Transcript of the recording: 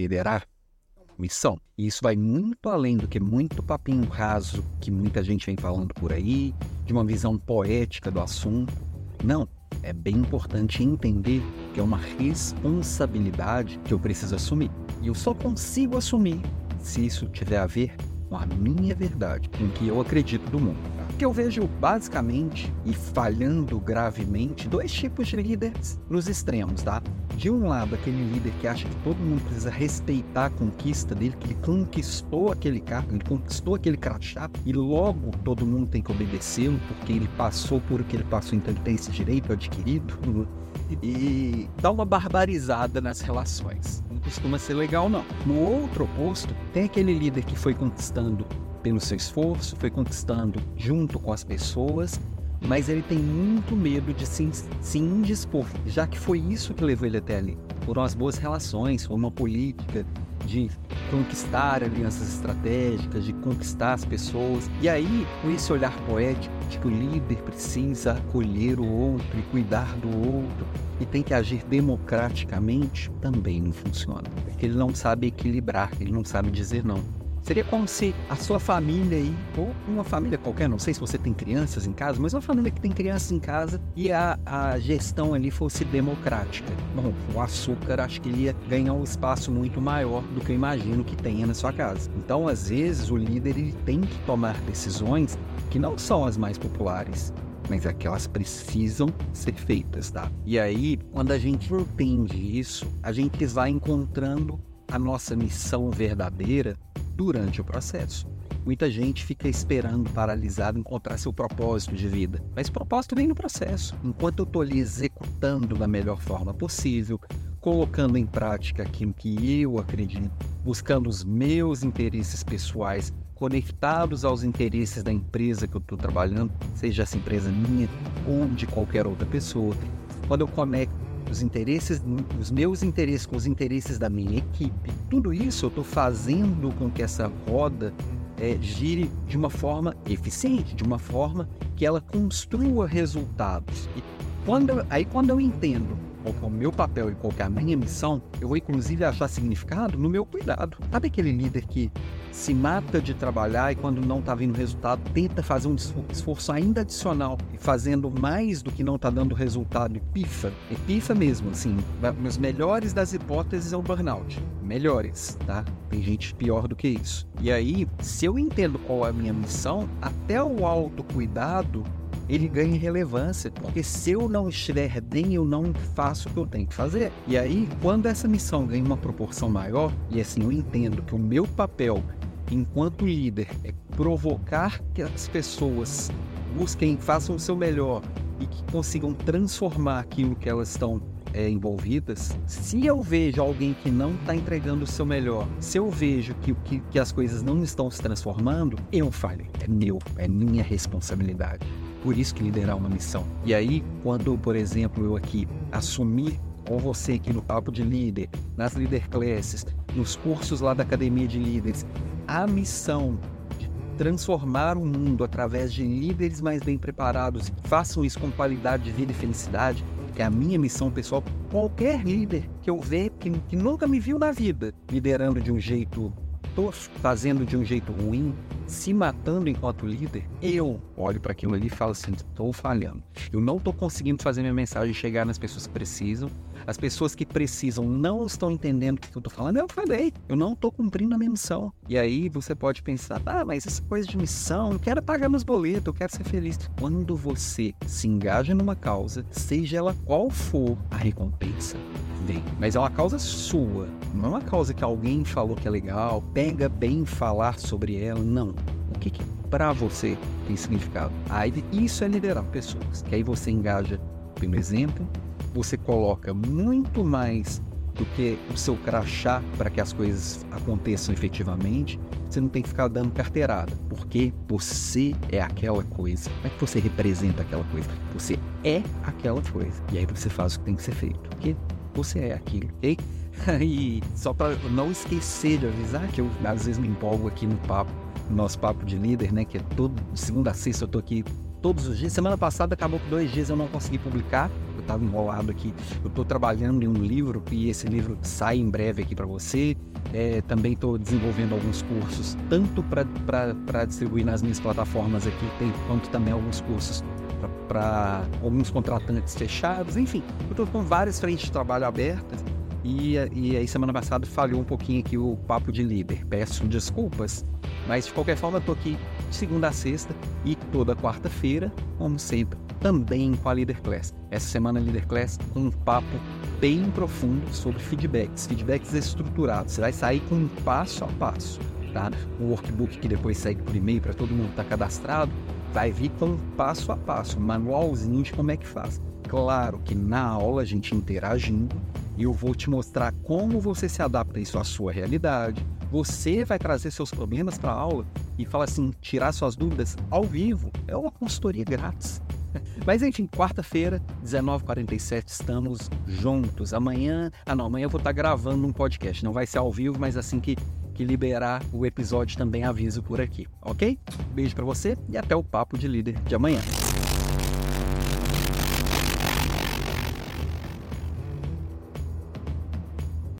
Liderar missão. E isso vai muito além do que muito papinho raso que muita gente vem falando por aí, de uma visão poética do assunto. Não, é bem importante entender que é uma responsabilidade que eu preciso assumir. E eu só consigo assumir se isso tiver a ver com a minha verdade, com o que eu acredito do mundo. Que eu vejo basicamente e falhando gravemente dois tipos de líderes nos extremos, tá? De um lado, aquele líder que acha que todo mundo precisa respeitar a conquista dele, que ele conquistou aquele cargo, ele conquistou aquele crachá e logo todo mundo tem que obedecê-lo porque ele passou por o que ele passou, então ele tem esse direito adquirido e dá uma barbarizada nas relações. Costuma ser legal, não. No outro oposto, tem aquele líder que foi conquistando pelo seu esforço, foi conquistando junto com as pessoas, mas ele tem muito medo de se, se indispor, já que foi isso que levou ele até ali. Foram as boas relações, foi uma política de conquistar alianças estratégicas, de conquistar as pessoas. E aí, com esse olhar poético, de que o líder precisa acolher o outro e cuidar do outro e tem que agir democraticamente, também não funciona. Porque ele não sabe equilibrar, ele não sabe dizer não. Seria como se a sua família aí, ou uma família qualquer, não sei se você tem crianças em casa, mas uma família que tem crianças em casa e a, a gestão ali fosse democrática. Bom, o açúcar acho que ele ia ganhar um espaço muito maior do que eu imagino que tenha na sua casa. Então, às vezes, o líder ele tem que tomar decisões que não são as mais populares, mas é que elas precisam ser feitas, tá? E aí, quando a gente entende isso, a gente vai encontrando a nossa missão verdadeira durante o processo. Muita gente fica esperando, paralisado, encontrar seu propósito de vida. Mas propósito vem no processo. Enquanto eu estou ali executando da melhor forma possível, colocando em prática aquilo que eu acredito, buscando os meus interesses pessoais conectados aos interesses da empresa que eu estou trabalhando, seja essa empresa minha ou de qualquer outra pessoa. Quando eu conecto os interesses, os meus interesses com os interesses da minha equipe. Tudo isso eu estou fazendo com que essa roda é, gire de uma forma eficiente, de uma forma que ela construa resultados. E quando, aí quando eu entendo qual é o meu papel e qual é a minha missão, eu vou inclusive achar significado no meu cuidado. Sabe aquele líder que se mata de trabalhar e quando não está vindo resultado, tenta fazer um esforço ainda adicional e fazendo mais do que não está dando resultado e pifa, e pifa mesmo, assim, nos melhores das hipóteses é o burnout. Melhores, tá? Tem gente pior do que isso. E aí, se eu entendo qual é a minha missão, até o autocuidado ele ganha relevância, porque se eu não estiver bem, eu não faço o que eu tenho que fazer. E aí, quando essa missão ganha uma proporção maior, e assim eu entendo que o meu papel enquanto líder é provocar que as pessoas busquem, façam o seu melhor e que consigam transformar aquilo que elas estão é, envolvidas, se eu vejo alguém que não está entregando o seu melhor, se eu vejo que, que, que as coisas não estão se transformando, eu falho. É meu, é minha responsabilidade. Por isso que liderar uma missão. E aí, quando, por exemplo, eu aqui assumir com você aqui no Papo de Líder, nas Leader Classes, nos cursos lá da Academia de Líderes, a missão de transformar o mundo através de líderes mais bem preparados que façam isso com qualidade de vida e felicidade, é a minha missão pessoal. Qualquer líder que eu ver que, que nunca me viu na vida liderando de um jeito tosco, fazendo de um jeito ruim, se matando enquanto líder, eu olho para aquilo ali e falo assim: estou falhando. Eu não estou conseguindo fazer minha mensagem chegar nas pessoas que precisam. As pessoas que precisam não estão entendendo o que eu estou falando. Eu falei, eu não estou cumprindo a minha missão. E aí você pode pensar: ah, mas essa coisa de missão, eu quero pagar meus boletos, eu quero ser feliz. Quando você se engaja numa causa, seja ela qual for a recompensa, vem. Mas é uma causa sua, não é uma causa que alguém falou que é legal, pega bem falar sobre ela, não. O que, que para você tem significado? Aí isso é liderar pessoas, que aí você engaja pelo exemplo, você coloca muito mais do que o seu crachá para que as coisas aconteçam efetivamente. Você não tem que ficar dando carteirada, porque você é aquela coisa. Como é que você representa aquela coisa? Você é aquela coisa. E aí você faz o que tem que ser feito, porque você é aquilo, ok? E só para não esquecer de avisar que eu às vezes me empolgo aqui no papo, nosso papo de líder, né? Que é todo segunda a sexta eu tô aqui todos os dias. Semana passada acabou que dois dias eu não consegui publicar. Eu estava enrolado aqui. Eu estou trabalhando em um livro e esse livro sai em breve aqui para você. É, também estou desenvolvendo alguns cursos, tanto para distribuir nas minhas plataformas aqui, tem, quanto também alguns cursos para alguns contratantes fechados. Enfim, eu estou com várias frentes de trabalho abertas e, e aí semana passada falhou um pouquinho aqui o papo de líder. Peço desculpas, mas de qualquer forma eu aqui de segunda a sexta e toda quarta-feira, como sempre, também com a Leader Class. Essa semana Leader Class um papo bem profundo sobre feedbacks, feedbacks estruturados. Você vai sair com um passo a passo, tá? O workbook que depois segue por e-mail para todo mundo que está cadastrado, vai vir com um passo a passo, manualzinho de como é que faz. Claro que na aula a gente interagindo, eu vou te mostrar como você se adapta isso à sua realidade. Você vai trazer seus problemas para a aula e fala assim, tirar suas dúvidas ao vivo. É uma consultoria grátis. Mas enfim, quarta-feira, 19h47, estamos juntos. Amanhã, ah não, amanhã eu vou estar gravando um podcast. Não vai ser ao vivo, mas assim que, que liberar o episódio também aviso por aqui, ok? Beijo para você e até o Papo de Líder de amanhã.